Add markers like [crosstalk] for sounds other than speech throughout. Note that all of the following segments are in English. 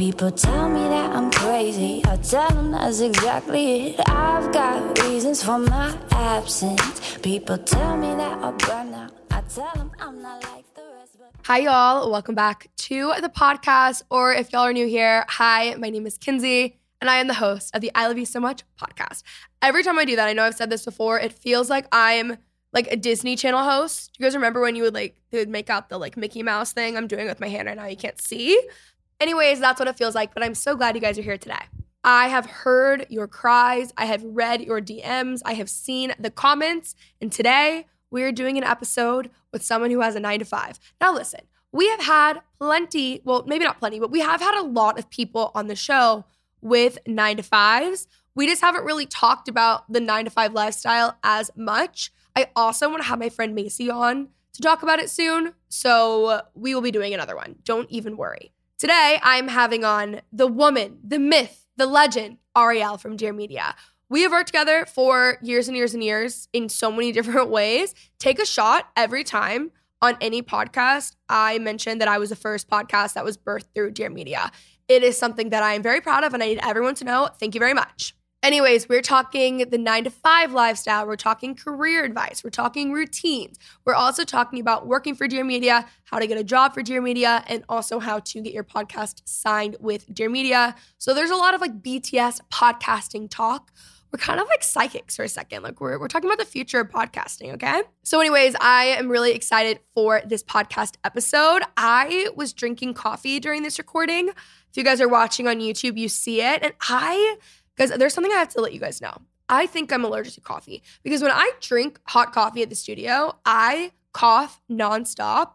People tell me that I'm crazy. I tell them that's exactly it. I've got reasons for my absence. People tell me that I'll burn out. I tell them I'm not like the rest. But Hi, y'all. Welcome back to the podcast. Or if y'all are new here, hi, my name is Kenzie, and I am the host of the I Love You So Much podcast. Every time I do that, I know I've said this before, it feels like I'm like a Disney Channel host. Do you guys remember when you would like, they would make out the like Mickey Mouse thing? I'm doing it with my hand right now. You can't see. Anyways, that's what it feels like, but I'm so glad you guys are here today. I have heard your cries. I have read your DMs. I have seen the comments. And today we are doing an episode with someone who has a nine to five. Now, listen, we have had plenty, well, maybe not plenty, but we have had a lot of people on the show with nine to fives. We just haven't really talked about the nine to five lifestyle as much. I also want to have my friend Macy on to talk about it soon. So we will be doing another one. Don't even worry. Today, I'm having on the woman, the myth, the legend, Ariel from Dear Media. We have worked together for years and years and years in so many [laughs] different ways. Take a shot every time on any podcast. I mentioned that I was the first podcast that was birthed through Dear Media. It is something that I am very proud of, and I need everyone to know. Thank you very much. Anyways, we're talking the nine to five lifestyle. We're talking career advice. We're talking routines. We're also talking about working for Dear Media, how to get a job for Dear Media, and also how to get your podcast signed with Dear Media. So there's a lot of like BTS podcasting talk. We're kind of like psychics for a second. Like we're, we're talking about the future of podcasting, okay? So, anyways, I am really excited for this podcast episode. I was drinking coffee during this recording. If you guys are watching on YouTube, you see it. And I Guys, there's something I have to let you guys know. I think I'm allergic to coffee because when I drink hot coffee at the studio, I cough nonstop.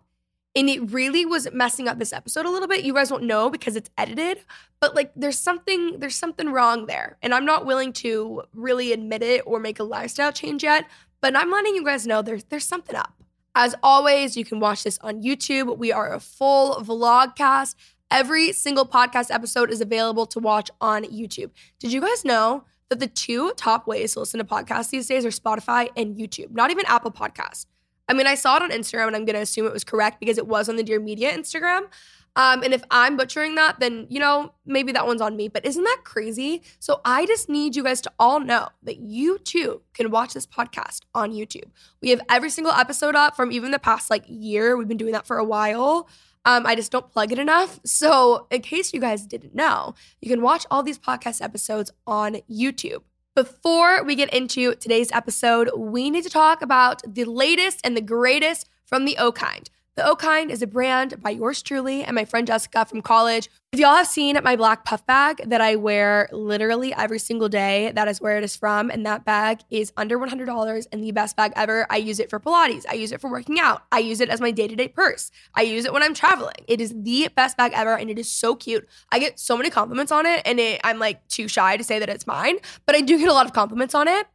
And it really was messing up this episode a little bit. You guys won't know because it's edited, but like there's something there's something wrong there. And I'm not willing to really admit it or make a lifestyle change yet, but I'm letting you guys know there's there's something up. As always, you can watch this on YouTube. We are a full vlog cast. Every single podcast episode is available to watch on YouTube. Did you guys know that the two top ways to listen to podcasts these days are Spotify and YouTube, not even Apple Podcasts? I mean, I saw it on Instagram and I'm going to assume it was correct because it was on the Dear Media Instagram. Um, and if I'm butchering that, then, you know, maybe that one's on me. But isn't that crazy? So I just need you guys to all know that you too can watch this podcast on YouTube. We have every single episode up from even the past like year. We've been doing that for a while. Um, I just don't plug it enough. So, in case you guys didn't know, you can watch all these podcast episodes on YouTube. Before we get into today's episode, we need to talk about the latest and the greatest from the O Kind. The O Kind is a brand by yours truly and my friend Jessica from college. If y'all have seen my black puff bag that I wear literally every single day, that is where it is from. And that bag is under $100 and the best bag ever. I use it for Pilates. I use it for working out. I use it as my day to day purse. I use it when I'm traveling. It is the best bag ever and it is so cute. I get so many compliments on it and it, I'm like too shy to say that it's mine, but I do get a lot of compliments on it.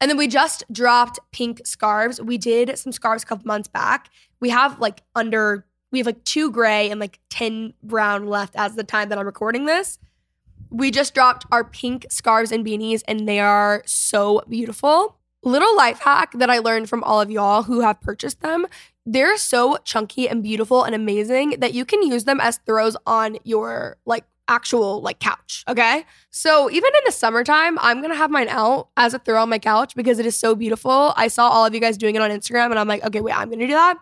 And then we just dropped pink scarves. We did some scarves a couple months back. We have like under, we have like two gray and like 10 brown left as the time that I'm recording this. We just dropped our pink scarves and beanies, and they are so beautiful. Little life hack that I learned from all of y'all who have purchased them. They're so chunky and beautiful and amazing that you can use them as throws on your like actual like couch. Okay. So even in the summertime, I'm gonna have mine out as a throw on my couch because it is so beautiful. I saw all of you guys doing it on Instagram and I'm like, okay, wait, I'm gonna do that.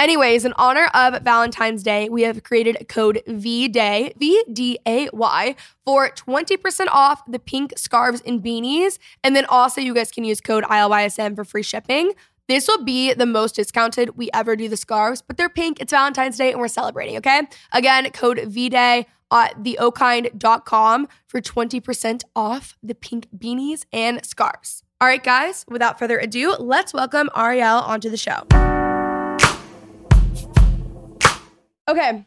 Anyways, in honor of Valentine's Day, we have created code VDAY, V D A Y, for 20% off the pink scarves and beanies. And then also, you guys can use code ILYSM for free shipping. This will be the most discounted we ever do the scarves, but they're pink. It's Valentine's Day and we're celebrating, okay? Again, code VDAY at theohkind.com for 20% off the pink beanies and scarves. All right, guys, without further ado, let's welcome Ariel onto the show. Okay,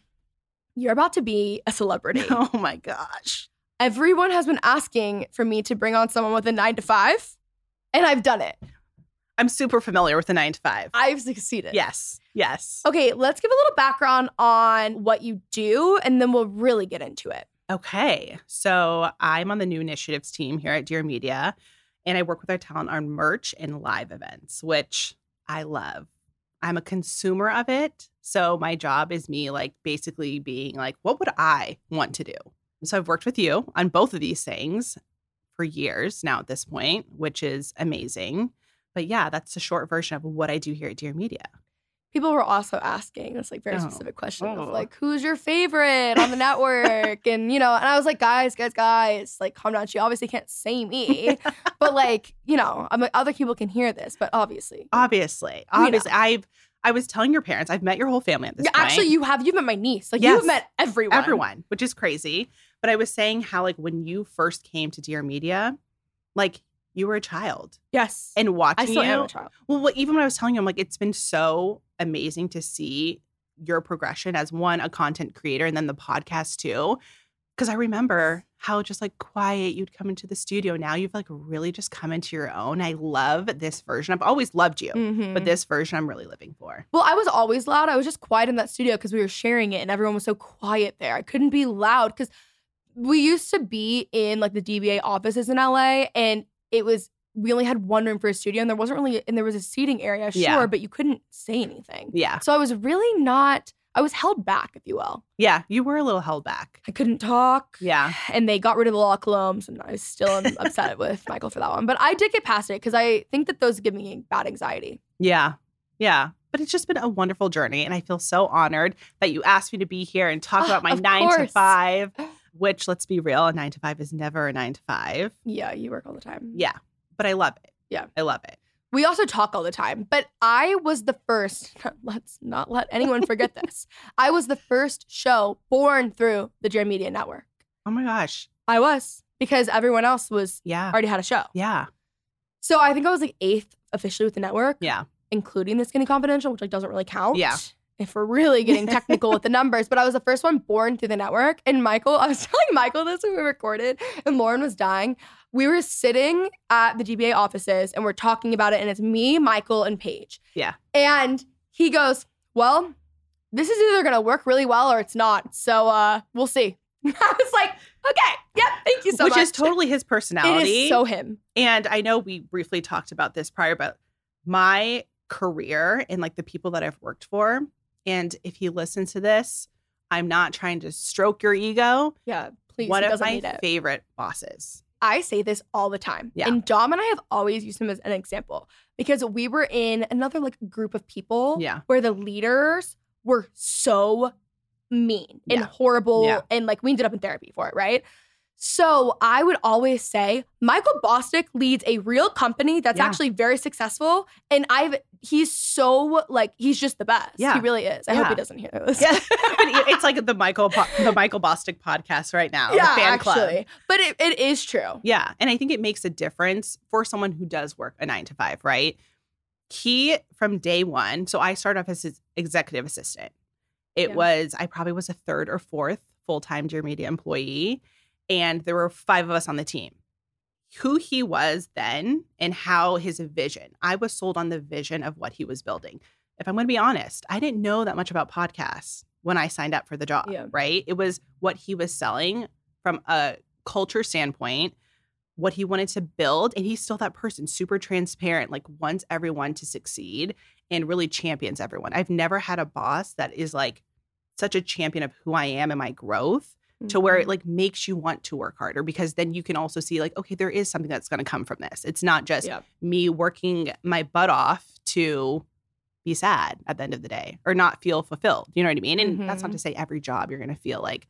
you're about to be a celebrity. [laughs] Oh my gosh. Everyone has been asking for me to bring on someone with a nine to five, and I've done it. I'm super familiar with the nine to five. I've succeeded. yes. Yes. Okay, let's give a little background on what you do, and then we'll really get into it. Okay. So I'm on the new initiatives team here at Dear Media, and I work with our talent on merch and live events, which I love. I'm a consumer of it. So my job is me like basically being like, what would I want to do? So I've worked with you on both of these things for years now at this point, which is amazing. But yeah, that's a short version of what I do here at Dear Media. People were also asking this like very Oh. specific question of Oh. like, who's your favorite on the network? and you know, and I was like, guys, guys, guys, like calm down. She obviously can't say me, but like, you know, I'm like, other people can hear this, but obviously. Obviously, We know. obviously, I've I was telling your parents, I've met your whole family at this Yeah, point. actually, you have you've met my niece. Like Yes. you've met everyone. everyone, which is crazy. But I was saying how like when you first came to Dear Media, like you were a child Yes. and I watching still you. am a child. Well, what, even when I was telling you, I'm like, it's been so amazing to see your progression as one, a content creator, and then the podcast too. Because I remember how just like quiet you'd come into the studio. Now you've like really just come into your own. I love this version. I've always loved you, Mhm. but this version I'm really living for. Well, I was always loud. I was just quiet in that studio because we were sharing it and everyone was so quiet there. I couldn't be loud because we used to be in like the DBA offices in LA and it was we only had one room for a studio and there wasn't really and there was a seating area, sure, Yeah. but you couldn't say anything. Yeah. So I was really not I was held back, if you will. Yeah. You were a little held back. I couldn't talk. Yeah. And they got rid of the law columns, and I still am [laughs] upset with Michael for that one. But I did get past it because I think that those give me bad anxiety. Yeah. Yeah. But it's just been a wonderful journey. And I feel so honored that you asked me to be here and talk Ah, about my nine to five, [laughs] which let's be real, a nine to five is never a nine to five. Yeah, you work all the time. Yeah. But I love it. Yeah. I love it. We also talk all the time, but I was the first, [laughs] let's not let anyone forget [laughs] this. I was the first show born through the Dear Media Network. Oh my gosh. I was because everyone else was Yeah. already had a show. Yeah. So I think I was like eighth officially with the network, Yeah. including the Skinny Confidential, which like doesn't really count. Yeah. If we're really getting technical with the [laughs] numbers, but I was the first one born through the network. And Michael, I was [laughs] telling Michael this when we recorded, and Lauryn was dying. We were sitting at the DBA offices and we're talking about it, and it's me, Michael, and Paige. Yeah. And he goes, Well, this is either gonna work really well or it's not. So uh we'll see. [laughs] I was like, okay, yeah, thank you so Which much. Which is totally his personality. is so him. And I know we briefly talked about this prior, but my career and like the people that I've worked for, and if he listens to this, I'm not trying to stroke your ego. Yeah, please. One of my favorite bosses. I say this all the time. Yeah. And Dom and I have always used him as an example because we were in another like group of people Yeah. where the leaders were so mean and Yeah. horrible Yeah. and like we ended up in therapy for it, right? So I would always say Michael Bosstick leads a real company that's Yeah. actually very successful and I've he's so like he's just the best. Yeah. He really is. I hope he doesn't hear [laughs] this. Yeah. it's like the Michael the Michael Bosstick podcast right now. yeah, the fan actually. club. But it, it is true. Yeah. And I think it makes a difference for someone who does work a nine to five, right? He, from day one, so I started off as his executive assistant. It Yeah. was, I probably was a third or fourth full time Dear Media employee. And there were five of us on the team. Who he was then and how his vision, I was sold on the vision of what he was building. If I'm going to be honest, I didn't know that much about podcasts when I signed up for the job, Yeah. right? It was what he was selling from a culture standpoint, what he wanted to build. And he's still that person, super transparent, like wants everyone to succeed and really champions everyone. I've never had a boss that is like such a champion of who I am and my growth to where Mm-hmm. it like makes you want to work harder because then you can also see like, okay, there is something that's going to come from this. It's not just Yeah. me working my butt off to be sad at the end of the day or not feel fulfilled. You know what I mean? And that's not Mhm. to say every job you're going to feel like,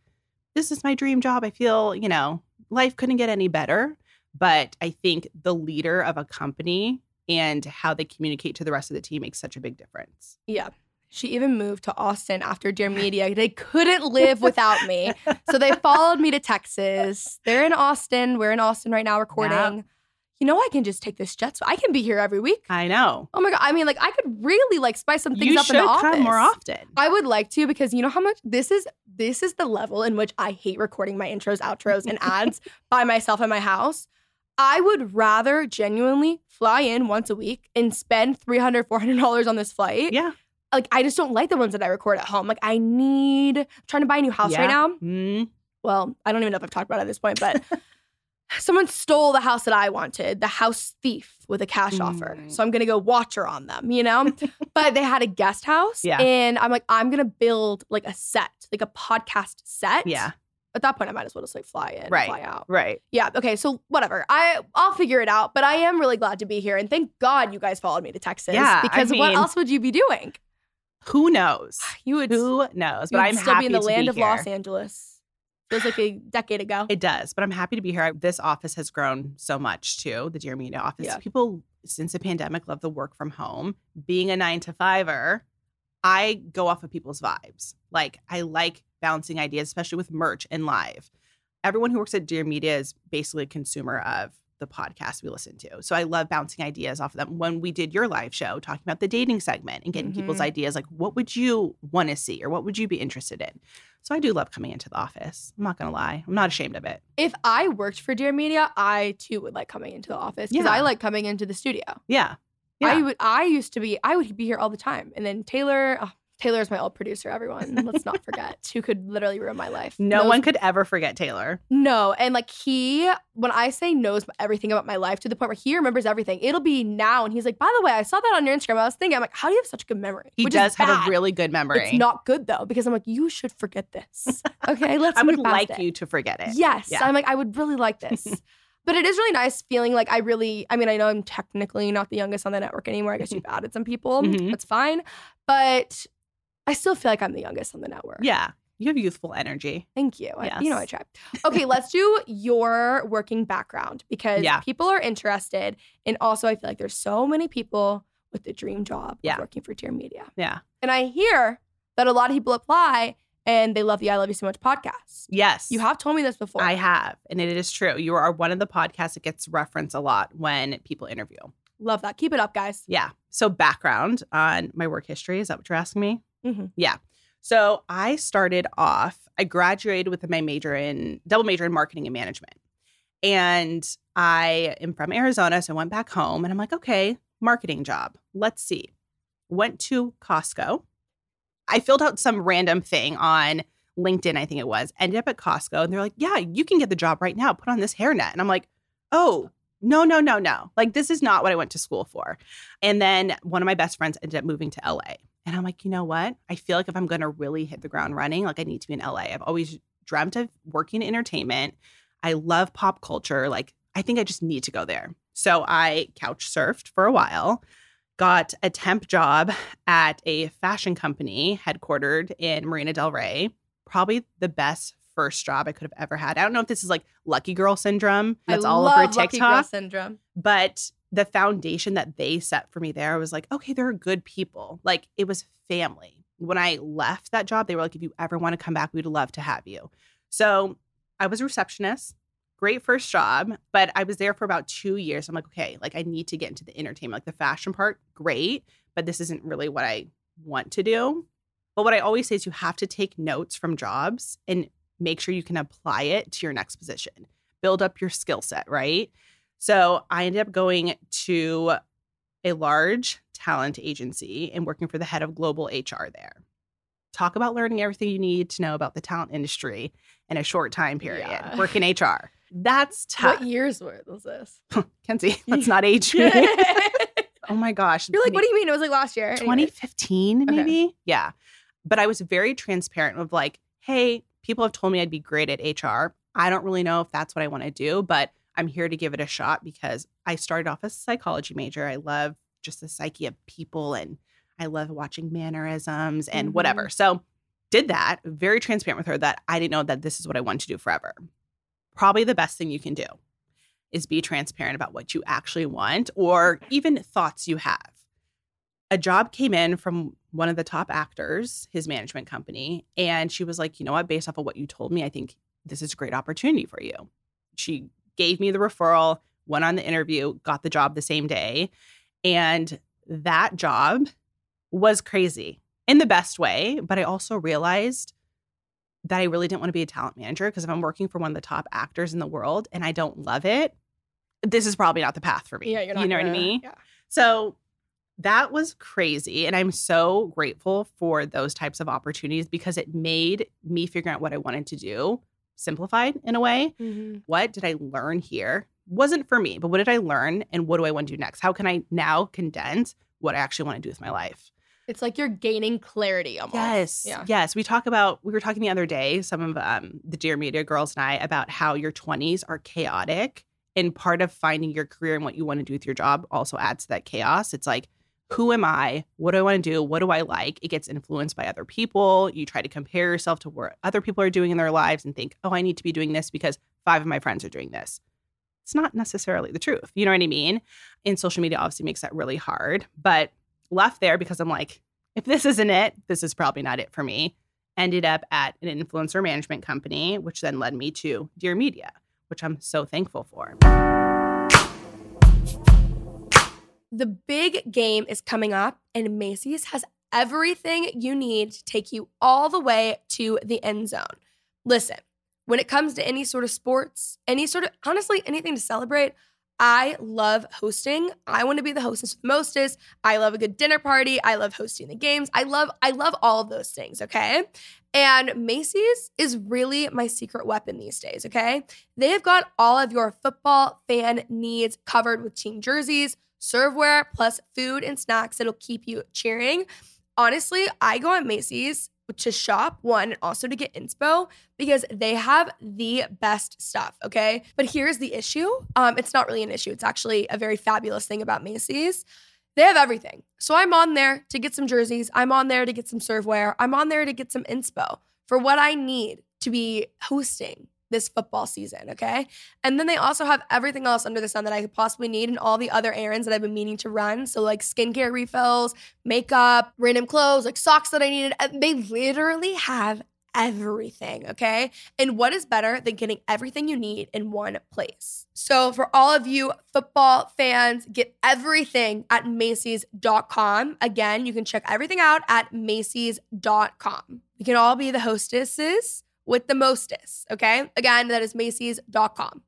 this is my dream job. I feel, you know, life couldn't get any better. But I think the leader of a company and how they communicate to the rest of the team makes such a big difference. Yeah. She even moved to Austin after Dear Media. They couldn't live without me. So they followed me to Texas. They're in Austin. We're in Austin right now recording. You know, I can just take this jet. So I can be here every week. I know. Oh my God. I mean, like, I could really like spice some things you up in the office. come more often. I would like to because you know how much this is this is the level in which I hate recording my intros, outros, and ads [laughs] by myself in my house. I would rather genuinely fly in once a week and spend $300, $400 on this flight. Yeah. Like, I just don't like the ones that I record at home. Like, I need, I'm trying to buy a new house Yeah. right now. Mm, Well, I don't even know if I've talked about it at this point, but [laughs] someone stole the house that I wanted, the house thief with a cash offer. Mm. So I'm gonna go watch her on them, you know? [laughs] but they had a guest house. Yeah. And I'm like, I'm gonna build like a set, like a podcast set. yeah. At that point, I might as well just like fly in, Right. fly out. Right. Yeah. Okay. So whatever. I I'll figure it out. But I am really glad to be here, and thank God you guys followed me to Texas. Yeah, I Because what else would you be doing? Ah, who knows? You would. Who knows? But I'm still be in the land of here. Los Angeles. Feels like a decade ago. It does, but I'm happy to be here. This office has grown so much too. The Dear Media office. Yeah. People since the pandemic love the work from home. Being a nine to fiver, I go off of people's vibes. Like I like bouncing ideas, especially with merch and live. Everyone who works at Dear Media is basically a consumer of the podcast we listen to. So I love bouncing ideas off of them. When we did your live show talking about the dating segment and getting people's Mhm. ideas, like what would you want to see or what would you be interested in? So I do love coming into the office. I'm not gonna lie. I'm not ashamed of it. if I worked for Dear Media, I too would like coming into the office because Yeah. I like coming into the studio. Yeah. I would. I used to be. I would be here all the time, and then Taylor. Oh, Taylor is my old producer. Everyone, let's not forget, who could literally ruin my life. No Knows- one could ever forget Taylor. No, and like he, when I say knows everything about my life to the point where he remembers everything, it'll be now, and he's like, by the way, I saw that on your Instagram. I was thinking, I'm like, how do you have such a good memory? He Which does have bad. a really good memory. It's not good though because I'm like, you should forget this. [laughs] Okay, let's. I would like it. you to forget it. Yes. Yeah. I'm like, I would really like this. [laughs] but it is really nice feeling like I really, I mean, I know I'm technically not the youngest on the network anymore. I guess you've [laughs] added some people. Mhm. That's fine. But I still feel like I'm the youngest on the network. Yeah. You have youthful energy. Thank you. I- you know, I try. Okay, let's do [laughs] your working background because Yeah. people are interested. And also, I feel like there's so many people with the dream job Yeah. of working for Dear Media. Yeah. And I hear that a lot of people apply and they love the I Love You So Much podcast. Yes. You have told me this before. I have. And it is true. You are one of the podcasts that gets referenced a lot when people interview. Love that. Keep it up, guys. Yeah. So, background on my work history. Is that what you're asking me? Mhm. Yeah. So, I started off, I graduated with my major in double major in marketing and management. And I am from Arizona. So, I went back home and I'm like, okay, marketing job. Let's see. Went to Costco. I filled out some random thing on LinkedIn, I think it was, ended up at Costco. And they're like, yeah, you can get the job right now. Put on this hairnet. And I'm like, oh, no, no, no, no. Like, this is not what I went to school for. And then one of my best friends ended up moving to LA. And I'm like, you know what? I feel like if I'm going to really hit the ground running, like I need to be in LA. I've always dreamt of working in entertainment. I love pop culture. Like, I think I just need to go there. So I couch surfed for a while, got a temp job at a fashion company headquartered in Marina Del Rey. Probably the best first job I could have ever had. I don't know if this is like lucky girl syndrome. That's I all over Lucky Girl TikTok syndrome. but the foundation that they set for me there was like okay they're good people. Like it was family. When i left that job they were like if you ever want to come back we'd love to have you. So i was a receptionist great first job but i was there for about two years. I'm like okay like i need to get into the entertainment like the fashion part great but this isn't really what i want to do. But what i always say is you have to take notes from jobs and make sure you can apply it to your next position. Build up your skill set right so I ended up going to a large talent agency and working for the head of global HR there. Talk about learning everything you need to know about the talent industry in a short time period. Yeah. Work in HR. That's tough. What years were was this? [laughs] Kenzie, [laughs] let's not age me. [laughs] Oh my gosh. You're like, what do you mean? It was like last year. 2015 Okay. maybe yeah but i was very transparent of like hey people have told me i'd be great at hr i don't really know if that's what i want to do but i'm here to give it a shot because i started off as a psychology major i love just the psyche of people and I love watching mannerisms and Mhm. whatever. So did that, very transparent with her that I didn't know that this is what I want to do forever. Probably the best thing you can do is be transparent about what you actually want or even thoughts you have. A job came in from one of the top actors, his management company, and she was like, "You know what, based off of what you told me, I think this is a great opportunity for you." She gave me the referral, went on the interview, got the job the same day, and that job was crazy in the best way, but I also realized that I really didn't want to be a talent manager because if I'm working for one of the top actors in the world and I don't love it, this is probably not the path for me. Yeah, you're not you know what I mean? Yeah. So that was crazy. And I'm so grateful for those types of opportunities because it made me figure out what I wanted to do simplified in a way. Mhm. What did I learn here? Wasn't for me, but what did I learn and what do I want to do next? How can I now condense what I actually want to do with my life? It's like you're gaining clarity almost. Yes. Yeah. Yes. We talk about, we were talking the other day, some of um, the Dear Media girls and I, about how your 20s are chaotic. And part of finding your career and what you want to do with your job also adds to that chaos. It's like, who am I? What do I want to do? What do I like? It gets influenced by other people. You try to compare yourself to what other people are doing in their lives and think, oh, I need to be doing this because five of my friends are doing this. It's not necessarily the truth. You know what I mean? And social media obviously makes that really hard. But left there because I'm like, if this isn't it, this is probably not it for me. Ended up at an influencer management company, which then led me to Dear Media, which I'm so thankful for. The big game is coming up, and Macy's has everything you need to take you all the way to the end zone. Listen, when it comes to any sort of sports, any sort of, honestly, anything to celebrate, I love hosting. I want to be the hostess the mostest. I love a good dinner party. I love hosting the games. I love, I love all of those things, okay? And Macy's is really my secret weapon these days, okay? They've got all of your football fan needs covered with team jerseys, serveware, plus food and snacks that'll keep you cheering. Honestly, I go on Macy's to shop, one, and also to get inspo because they have the best stuff, okay? But here's the issue. Um, it's not really an issue. It's actually a very fabulous thing about Macy's. They have everything. So I'm on there to get some jerseys. I'm on there to get some serveware. I'm on there to get some inspo for what I need to be hosting this football season, okay? And then they also have everything else under the sun that I could possibly need and all the other errands that I've been meaning to run. So, like skincare refills, makeup, random clothes, like socks that I needed. They literally have everything, okay? And what is better than getting everything you need in one place? So, for all of you football fans, get everything at Macy's.com. Again, you can check everything out at Macy's.com. We can all be the hostesses with the mostest, okay? Again, that is Macy's.com.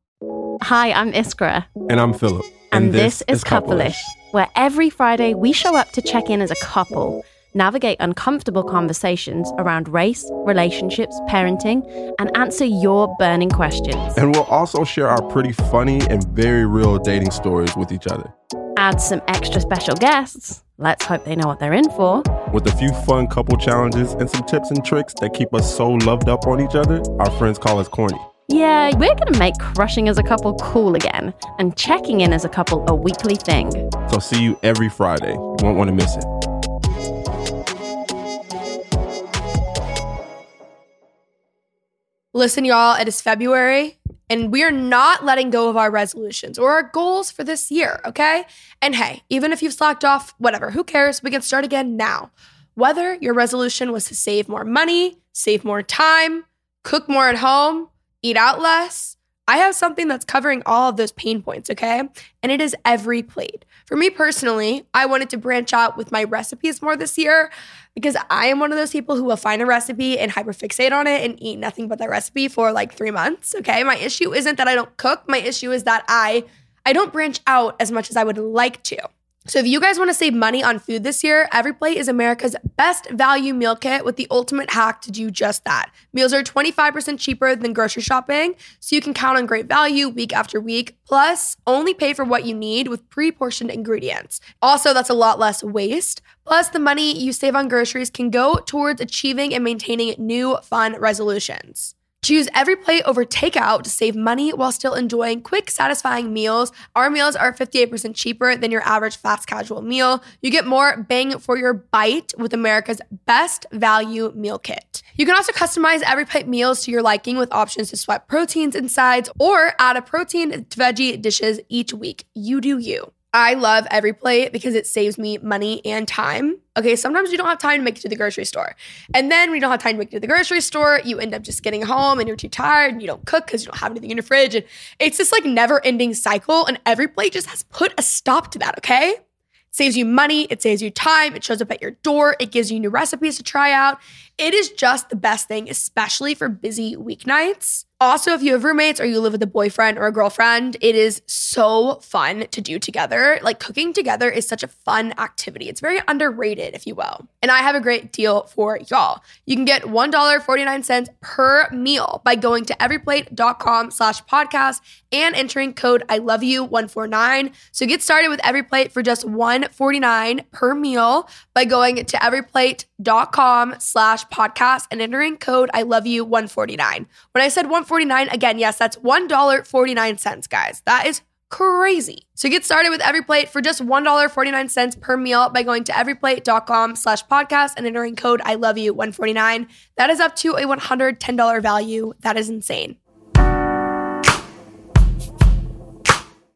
Hi, I'm Iskra. And I'm Philip. And, this, is Couplish, where every Friday we show up to check in as a couple, navigate uncomfortable conversations around race, relationships, parenting, and answer your burning questions. And we'll also share our pretty funny and very real dating stories with each other. Add some extra special guests. Let's hope they know what they're in for. With a few fun couple challenges and some tips and tricks that keep us so loved up on each other, our friends call us corny. Yeah, we're going to make crushing as a couple cool again and checking in as a couple a weekly thing. So see you every Friday. You won't want to miss it. Listen, y'all, it is February and we are not letting go of our resolutions or our goals for this year, okay? And hey, even if you've slacked off, whatever, who cares? We can start again now. Whether your resolution was to save more money, save more time, cook more at home, eat out less, I have something that's covering all of those pain points, okay? And it is every plate. For me personally, I wanted to branch out with my recipes more this year because I am one of those people who will find a recipe and hyperfixate on it and eat nothing but that recipe for like 3 months, okay? My issue isn't that I don't cook, my issue is that I I don't branch out as much as I would like to. So if you guys want to save money on food this year, Every Plate is America's best value meal kit with the ultimate hack to do just that. Meals are 25% cheaper than grocery shopping, so you can count on great value week after week. Plus, only pay for what you need with pre-portioned ingredients. Also, that's a lot less waste. Plus, the money you save on groceries can go towards achieving and maintaining new fun resolutions. Choose every plate over takeout to save money while still enjoying quick, satisfying meals. Our meals are 58% cheaper than your average fast casual meal. You get more bang for your bite with America's best value meal kit. You can also customize every plate meals to your liking with options to swap proteins and sides or add a protein to veggie dishes each week. You do you. I love every plate because it saves me money and time. Okay, sometimes you don't have time to make it to the grocery store. And then when you don't have time to make it to the grocery store, you end up just getting home and you're too tired and you don't cook because you don't have anything in your fridge. And it's this like never ending cycle. And every plate just has put a stop to that, okay? It saves you money, it saves you time, it shows up at your door, it gives you new recipes to try out. It is just the best thing, especially for busy weeknights. Also, if you have roommates or you live with a boyfriend or a girlfriend, it is so fun to do together. Like cooking together is such a fun activity. It's very underrated, if you will. And I have a great deal for y'all. You can get $1.49 per meal by going to everyplate.com slash podcast and entering code I love you 149. So get started with every plate for just 149 per meal by going to everyplate.com slash podcast and entering code I love you 149. When I said 149, again, yes, that's $1.49, guys. That is crazy. So get started with every plate for just $1.49 per meal by going to everyplate.com slash podcast and entering code I love you 149. That is up to a $110 value. That is insane.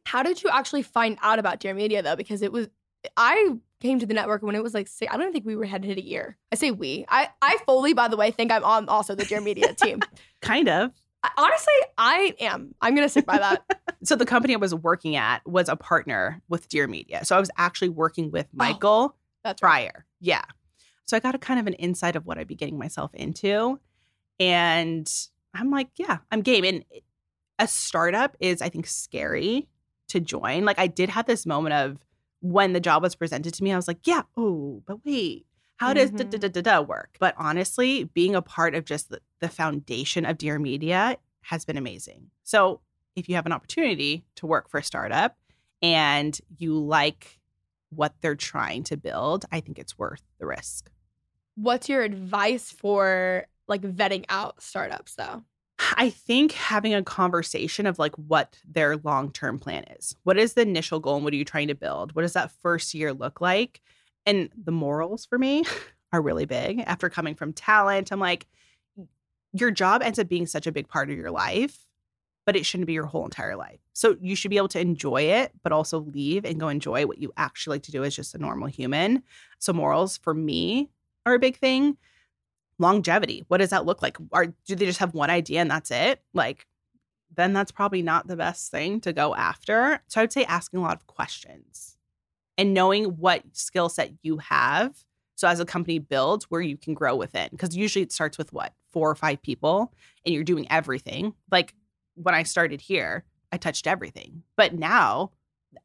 How did you actually find out about Dear Media though? Because it was I came to the network when it was like six, I don't think we were had hit a year. I say we. I I fully, by the way, think I'm on also the Dear Media team. [laughs] kind of. Honestly, I am. I'm gonna stick by that. [laughs] so the company I was working at was a partner with Dear Media. So I was actually working with oh, Michael Oh, That's prior. Yeah. So I got a kind of an insight of what I'd be getting myself into. And I'm like, yeah, I'm game. And a startup is, I think, scary to join. Like I did have this moment of when the job was presented to me, I was like, yeah, oh, but wait, how does da da mm-hmm. da da da work? But honestly, being a part of just the, the foundation of Dear Media has been amazing. So if you have an opportunity to work for a startup and you like what they're trying to build, I think it's worth the risk. What's your advice for like vetting out startups though? I think having a conversation of like what their long term plan is. What is the initial goal and what are you trying to build? What does that first year look like? And the morals for me [laughs] are really big. After coming from talent, I'm like, your job ends up being such a big part of your life, but it shouldn't be your whole entire life. So you should be able to enjoy it, but also leave and go enjoy what you actually like to do as just a normal human. So morals for me are a big thing longevity what does that look like are do they just have one idea and that's it like then that's probably not the best thing to go after so i would say asking a lot of questions and knowing what skill set you have so as a company builds where you can grow within because usually it starts with what four or five people and you're doing everything like when i started here i touched everything but now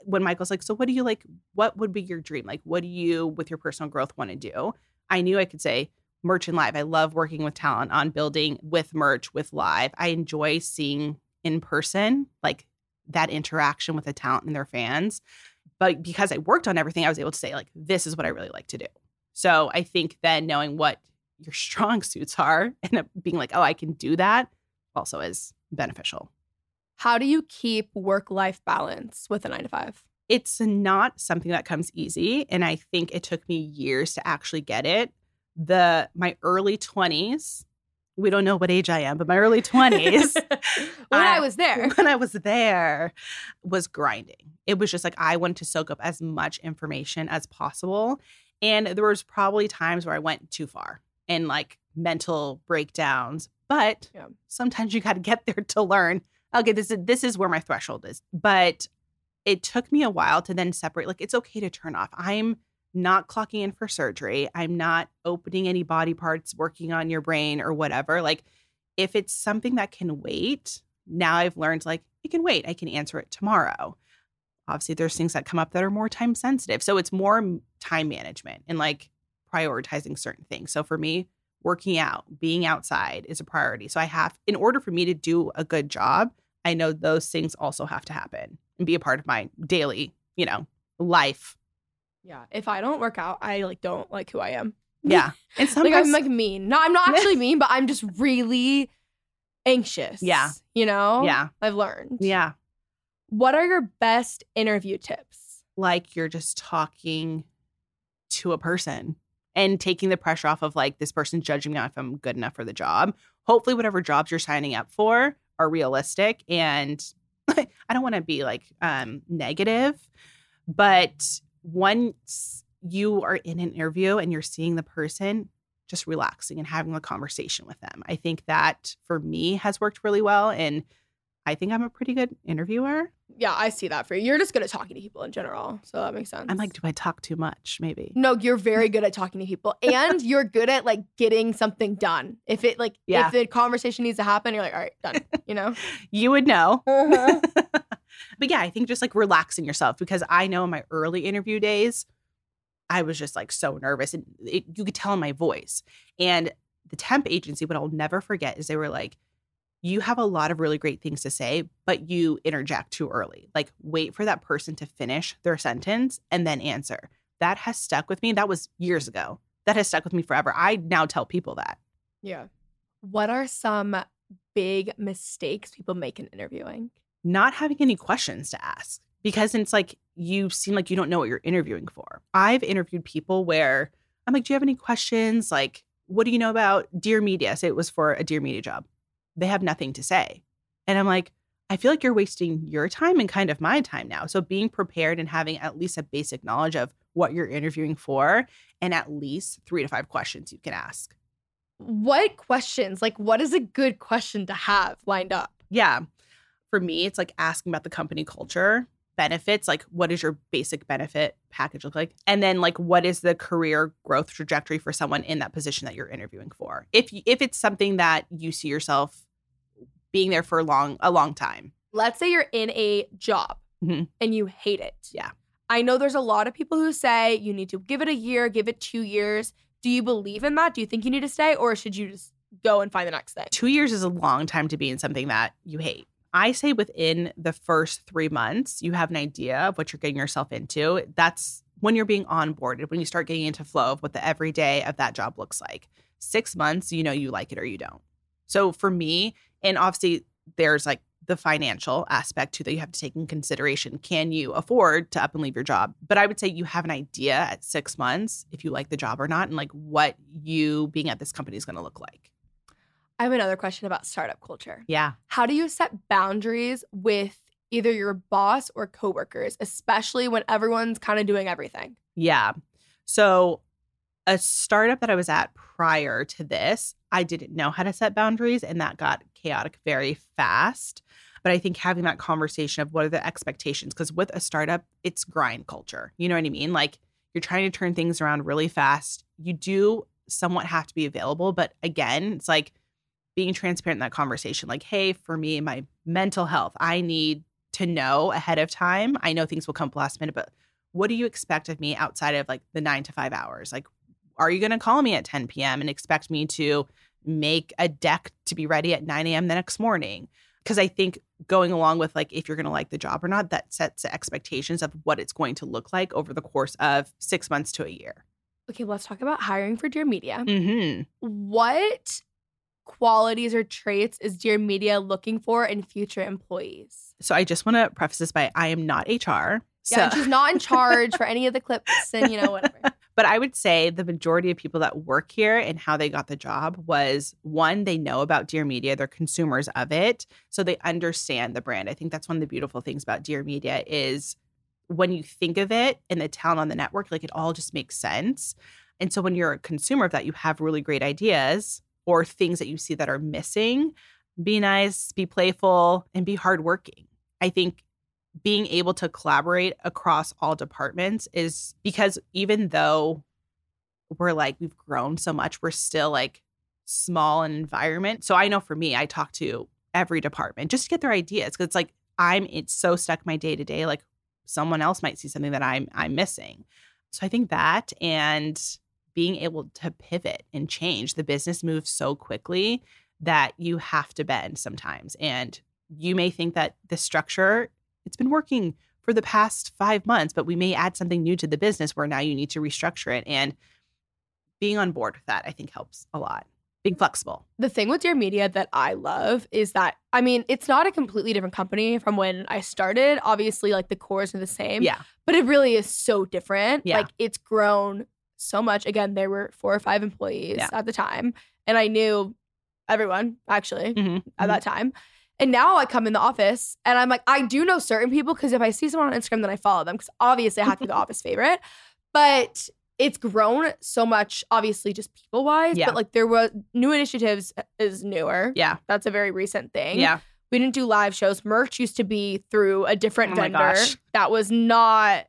when michael's like so what do you like what would be your dream like what do you with your personal growth want to do i knew i could say merch and live. I love working with talent on building with merch, with live. I enjoy seeing in person, like that interaction with the talent and their fans. But because I worked on everything, I was able to say, like, this is what I really like to do. So I think then knowing what your [laughs] strong suits are and being like, oh, I can do that also is beneficial. How do you keep work life balance with a nine to five? It's not something that comes easy. And I think it took me years to actually get it the my early 20s we don't know what age i am but my early 20s [laughs] when I, I, was there. when i was there was grinding. It was just like i wanted to soak up as much information as possible. And there was probably times where i went too far and like mental breakdowns but yeah. sometimes you got to get there to learn okay this is this is where my threshold is. But it took me a while to then separate like it's okay to turn off. I'm not clocking in for surgery. I'm not opening any body parts, working on your brain or whatever. Like, if it's something that can wait, now I've learned like it can wait. I can answer it tomorrow. Obviously, there's things that come up that are more time sensitive. So it's more time management and like prioritizing certain things. So for me, working out, being outside is a priority. So I have, in order for me to do a good job, I know those things also have to happen and be a part of my daily, you know, life yeah. If I don't work out, I like don't like who I am. [laughs] Yeah. And sometimes like I'm like mean. No, I'm not actually [laughs] mean, but I'm just really anxious. Yeah. You know? Yeah. I've learned. Yeah. What are your best interview tips? Like you're just talking to a person and taking the pressure off of like this person judging me if I'm good enough for the job. Hopefully, whatever jobs you're signing up for are realistic. And [laughs] I don't want to be like um, negative, but once you are in an interview and you're seeing the person, just relaxing and having a conversation with them. I think that for me has worked really well. And I think I'm a pretty good interviewer. Yeah, I see that for you. You're just good at talking to people in general. So that makes sense. I'm like, do I talk too much? Maybe. No, you're very good at talking to people and [laughs] you're good at like getting something done. If it like Yeah. if the conversation needs to happen, you're like, all right, done. You know? [laughs] You would know. Uh-huh. [laughs] but yeah, I think just like relaxing yourself because I know in my early interview days, I was just like so nervous and it, you could tell in my voice. And the temp agency, what I'll never forget is they were like, you have a lot of really great things to say, but you interject too early. Like, wait for that person to finish their sentence and then answer. That has stuck with me. That was years ago. That has stuck with me forever. I now tell people that. Yeah. What are some big mistakes people make in interviewing? Not having any questions to ask because it's like you seem like you don't know what you're interviewing for. I've interviewed people where I'm like, Do you have any questions? Like, what do you know about Dear Media? Say it was for a Dear Media job. They have nothing to say. And I'm like, I feel like you're wasting your time and kind of my time now. So being prepared and having at least a basic knowledge of what you're interviewing for and at least three to five questions you can ask. What questions? Like, what is a good question to have lined up? Yeah. For me, it's like asking about the company culture, benefits, like what does your basic benefit package look like? And then like what is the career growth trajectory for someone in that position that you're interviewing for? If you, if it's something that you see yourself being there for a long a long time. Let's say you're in a job Mhm. and you hate it. Yeah. I know there's a lot of people who say you need to give it a year, give it two years. Do you believe in that? Do you think you need to stay or should you just go and find the next thing? 2 years is a long time to be in something that you hate. I say within the first 3 months you have an idea of what you're getting yourself into. That's when you're being onboarded, when you start getting into flow of what the everyday of that job looks like. 6 months, you know you like it or you don't. So for me, and obviously there's like the financial aspect too that you have to take in consideration. Can you afford to up and leave your job? But I would say you have an idea at six months if you like the job or not, and like what you being at this company is going to look like. I have another question about startup culture. Yeah. How do you set boundaries with either your boss or coworkers, especially when everyone's kind of doing everything? Yeah. So, a startup that I was at prior to this, I didn't know how to set boundaries, and that got chaotic very fast. But I think having that conversation of what are the expectations, because with a startup, it's grind culture. You know what I mean? Like you're trying to turn things around really fast. You do somewhat have to be available. But again, it's like being transparent in that conversation. Like, hey, for me, my mental health, I need to know ahead of time. I know things will come up last minute, but what do you expect of me outside of like the nine to five hours? Like, are you going to call me at 10 p.m. and expect me to make a deck to be ready at 9 a.m. the next morning? Because I think going along with like if you're going to like the job or not, that sets the expectations of what it's going to look like over the course of six months to a year. Okay, let's talk about hiring for Dear Media. Mm-hmm. What qualities or traits is Dear Media looking for in future employees? So I just want to preface this by I am not HR. So. Yeah, she's not in charge for [laughs] any of the clips and you know whatever. But I would say the majority of people that work here and how they got the job was one, they know about Dear Media, they're consumers of it, so they understand the brand. I think that's one of the beautiful things about Dear Media is when you think of it and the talent on the network, like it all just makes sense. And so when you're a consumer of that, you have really great ideas or things that you see that are missing. Be nice, be playful, and be hardworking. I think being able to collaborate across all departments is because even though we're like we've grown so much we're still like small in environment so i know for me i talk to every department just to get their ideas because it's like i'm it's so stuck my day to day like someone else might see something that i'm i'm missing so i think that and being able to pivot and change the business moves so quickly that you have to bend sometimes and you may think that the structure it's been working for the past five months, but we may add something new to the business where now you need to restructure it. And being on board with that, I think, helps a lot. being flexible. The thing with Dear Media that I love is that, I mean, it's not a completely different company from when I started. Obviously, like the cores are the same. Yeah. But it really is so different. Yeah. Like it's grown so much. Again, there were four or five employees Yeah. at the time. And I knew everyone actually Mhm, at that time. And now I come in the office and I'm like, I do know certain people because if I see someone on Instagram, then I follow them because obviously I have to be the [laughs] office favorite. But it's grown so much, obviously, just people wise. Yeah. But like there was new initiatives is newer. Yeah. That's a very recent thing. Yeah. We didn't do live shows. Merch used to be through a different Oh vendor. That was not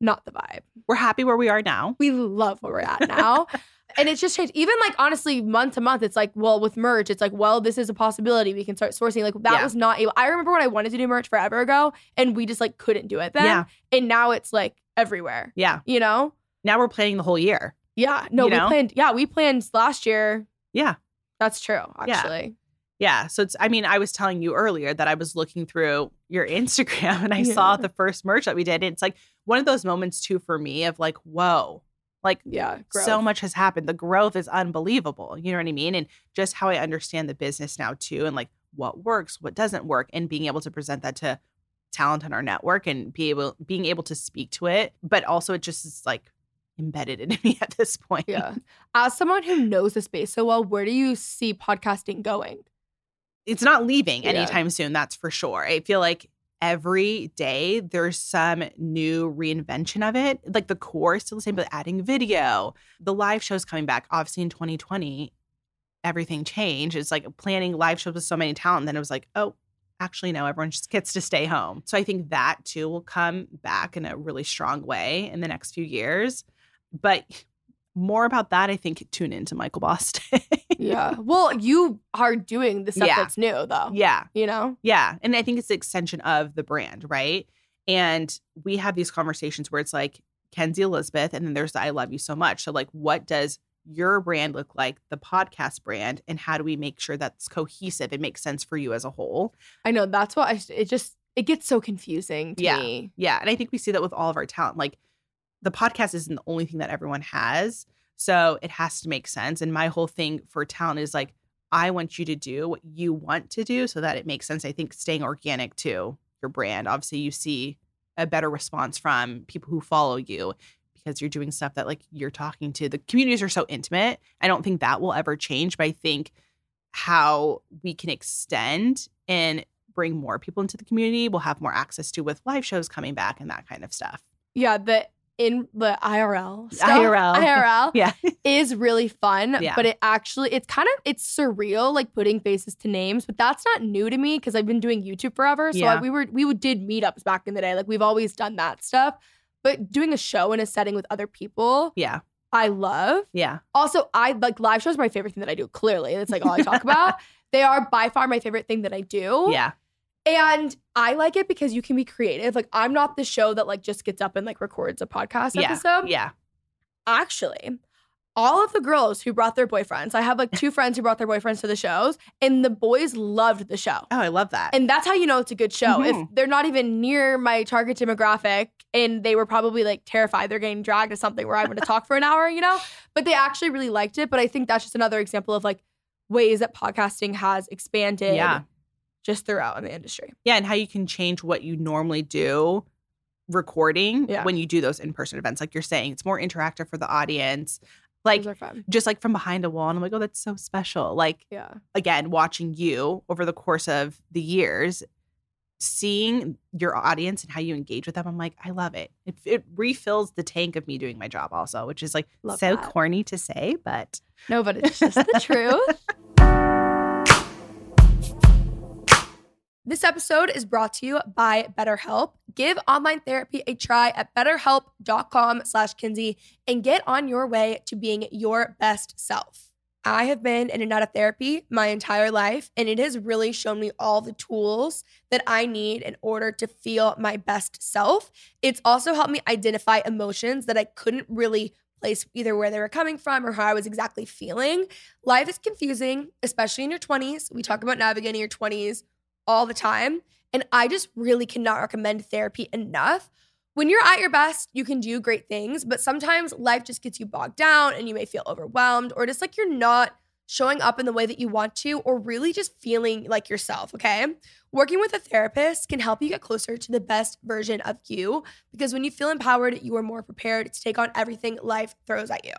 not the vibe. We're happy where we are now. We love where we're at now. [laughs] and it's just changed. Even like honestly, month to month, it's like, well, with merch, it's like, well, this is a possibility. We can start sourcing. Like that Yeah. was not able. I remember when I wanted to do merch forever ago and we just like couldn't do it then. Yeah. And now it's like everywhere. Yeah. You know? Now we're planning the whole year. Yeah. No, You we know? planned yeah, we planned last year. Yeah. That's true, Yeah. actually. Yeah. So it's, I mean, I was telling you earlier that I was looking through your Instagram and I saw the first merch that we did. It's like one of those moments too for me of like, whoa, like Yeah. so much has happened. The growth is unbelievable. You know what I mean? And just how I understand the business now too, and like what works, what doesn't work, and being able to present that to talent in our network and be able being able to speak to it. But also it just is like embedded in [laughs] me at this point. Yeah. As someone who knows the space so well, where do you see podcasting going? It's not leaving Yeah. anytime soon, that's for sure. I feel like every day there's some new reinvention of it. Like the core is still the same, but adding video, the live shows coming back. Obviously in 2020, everything changed. It's like planning live shows with so many talent. And then it was like, oh, actually, no, everyone just gets to stay home. So I think that too will come back in a really strong way in the next few years. But more about that, I think tune into Michael Bosstick. [laughs] Yeah. Well, you are doing the stuff Yeah. that's new though. yeah. You know? Yeah. And I think it's the extension of the brand, right? And we have these conversations where it's like Kenzie Elizabeth, and then there's the I love you so much. So, like, what does your brand look like, the podcast brand, and how do we make sure that's cohesive and makes sense for you as a whole? I know that's what I it just it gets so confusing to Yeah. me. Yeah. And I think we see that with all of our talent. Like, the podcast isn't the only thing that everyone has. So, it has to make sense. And my whole thing for talent is like, I want you to do what you want to do so that it makes sense. I think staying organic to your brand. Obviously, you see a better response from people who follow you because you're doing stuff that like you're talking to. The communities are so intimate. I don't think that will ever change, but I think how we can extend and bring more people into the community, we'll have more access to with live shows coming back and that kind of stuff. Yeah, the in the IRL stuff, IRL. IRL [laughs] Yeah. is really fun, Yeah. but it actually it's kind of it's surreal like putting faces to names, but that's not new to me because I've been doing YouTube forever. So I- Yeah. we were we did meetups back in the day. Like we've always done that stuff. But doing a show in a setting with other people, Yeah. I love. Yeah. Also, I like live shows are my favorite thing that I do. Clearly, it's like all I talk [laughs] about. They are by far my favorite thing that I do. Yeah. And I like it because you can be creative. Like I'm not the show that like just gets up and like records a podcast Yeah. episode. Yeah. Actually, all of the girls who brought their boyfriends, I have like two friends who brought their boyfriends to the shows, and the boys loved the show. Oh, I love that. And that's how you know it's a good show. If Mhm. they're not even near my target demographic and they were probably like terrified they're getting dragged to something where I'm going to talk for an hour, you know? But they actually really liked it. But I think that's just another example of like ways that podcasting has expanded Yeah. Just throughout in the industry. Yeah, and how you can change what you normally do recording Yeah. when you do those in-person events. Like you're saying, it's more interactive for the audience. Like Those are fun. just like from behind a wall. And I'm like, oh, that's so special. Like Yeah. again, watching you over the course of the years, seeing your audience and how you engage with them, I'm like, I love it. It, it refills the tank of me doing my job also, which is like Love so that. corny to say, but No, but it's just the [laughs] truth. This episode is brought to you by BetterHelp. Give online therapy a try at betterhelp.com slash Kenzie and get on your way to being your best self. I have been in and out of therapy my entire life, and it has really shown me all the tools that I need in order to feel my best self. It's also helped me identify emotions that I couldn't really place either where they were coming from or how I was exactly feeling. Life is confusing, especially in your 20s. We talk about navigating your 20s all the time. And I just really cannot recommend therapy enough. When you're at your best, you can do great things, but sometimes life just gets you bogged down and you may feel overwhelmed or just like you're not showing up in the way that you want to, or really just feeling like yourself, okay? Working with a therapist can help you get closer to the best version of you because when you feel empowered, you are more prepared to take on everything life throws at you.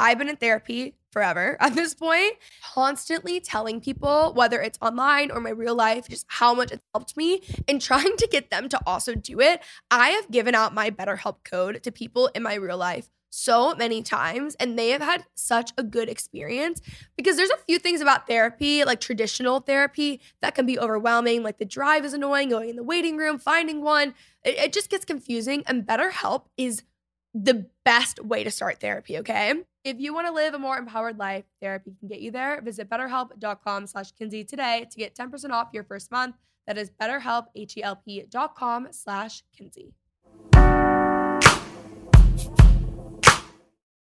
I've been in therapy forever [laughs] at this point, constantly telling people, whether it's online or my real life, just how much it's helped me and [laughs] trying to get them to also do it. I have given out my BetterHelp code to people in my real life so many times and they have had such a good experience because there's a few things about therapy like traditional therapy that can be overwhelming like the drive is annoying going in the waiting room finding one it, it just gets confusing and betterhelp is the best way to start therapy okay if you want to live a more empowered life therapy can get you there visit betterhelp.com slash kenzie today to get 10% off your first month that is betterhelp h-e-l-p dot com slash kenzie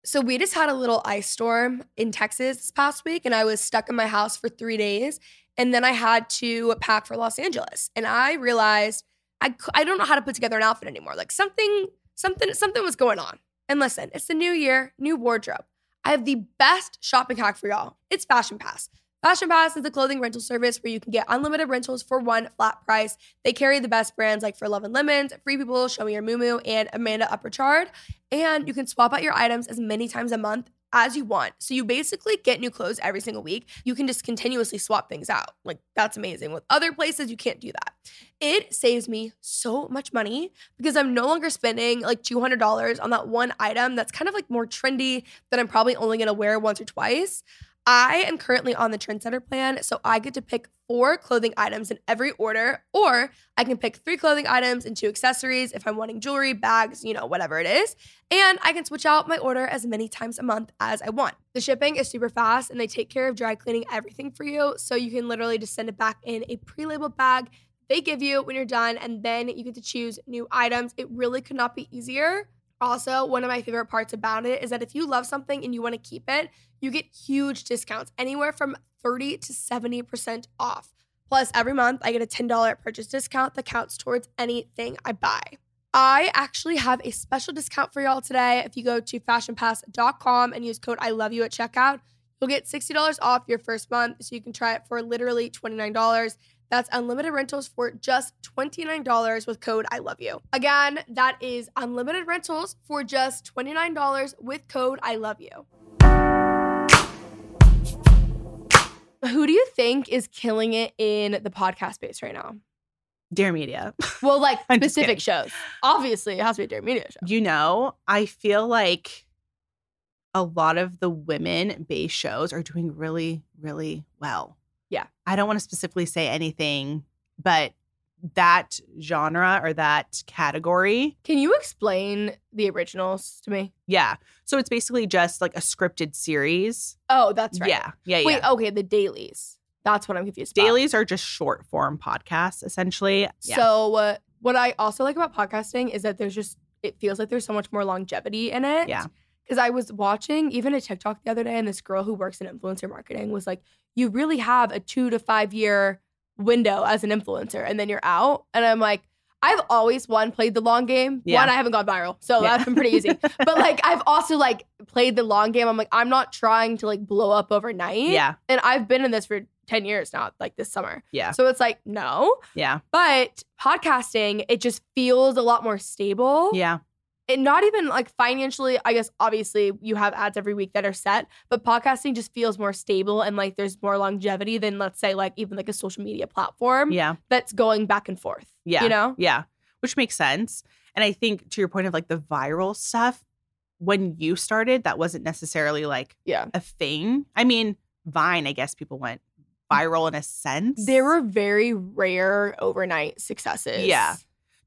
So we just had a little ice storm in Texas this past week, and I was stuck in my house for three days. And then I had to pack for Los Angeles, and I realized I I don't know how to put together an outfit anymore. Like something something something was going on. And listen, it's the new year, new wardrobe. I have the best shopping hack for y'all. It's Fashion Pass. Fashion Pass is a clothing rental service where you can get unlimited rentals for one flat price. They carry the best brands like For Love and Lemons, Free People, Show Me Your Mumu, and Amanda Uprichard. And you can swap out your items as many times a month as you want. So you basically get new clothes every single week. You can just continuously swap things out. Like that's amazing. With other places, you can't do that. It saves me so much money because I'm no longer spending like $200 on that one item that's kind of like more trendy that I'm probably only gonna wear once or twice. I am currently on the Trendsetter plan, so I get to pick four clothing items in every order, or I can pick three clothing items and two accessories if I'm wanting jewelry, bags, you know, whatever it is. And I can switch out my order as many times a month as I want. The shipping is super fast and they take care of dry cleaning everything for you, so you can literally just send it back in a pre labeled bag they give you when you're done, and then you get to choose new items. It really could not be easier. Also, one of my favorite parts about it is that if you love something and you want to keep it, you get huge discounts, anywhere from 30 to 70% off. Plus, every month I get a $10 purchase discount that counts towards anything I buy. I actually have a special discount for y'all today. If you go to fashionpass.com and use code I love you at checkout, you'll get $60 off your first month so you can try it for literally $29. That's unlimited rentals for just $29 with code I love you. Again, that is unlimited rentals for just $29 with code I love you. Who do you think is killing it in the podcast space right now? Dear Media. [laughs] Well, like specific shows. Obviously, it has to be a Dear Media show. You know, I feel like a lot of the women based shows are doing really, really well. Yeah. I don't want to specifically say anything, but that genre or that category, Can you explain the originals to me? yeah. So it's basically just like a scripted series. Oh, that's right. Yeah. Yeah. Wait, yeah. okay, the dailies. That's what I'm confused about. Dailies are just short form podcasts, essentially. Yeah. So, uh, what I also like about podcasting is that there's just, it feels like there's so much more longevity in it. Yeah. Because I was watching even a TikTok the other day, and this girl who works in influencer marketing was like, you really have a two to five year window as an influencer, and then you're out. And I'm like, I've always one played the long game. Yeah. One, I haven't gone viral, so Yeah. that's been pretty easy. [laughs] but like, I've also like played the long game. I'm like, I'm not trying to like blow up overnight. yeah. And I've been in this for 10 years now, like this summer. Yeah. So it's like, no. Yeah. But podcasting, it just feels a lot more stable. Yeah. And not even like financially, I guess obviously you have ads every week that are set, but podcasting just feels more stable and like there's more longevity than let's say like even like a social media platform Yeah. that's going back and forth. Yeah. You know? Yeah. Which makes sense. And I think to your point of like the viral stuff, when you started, that wasn't necessarily like Yeah. a thing. I mean, Vine, I guess people went viral in a sense. There were very rare overnight successes. Yeah.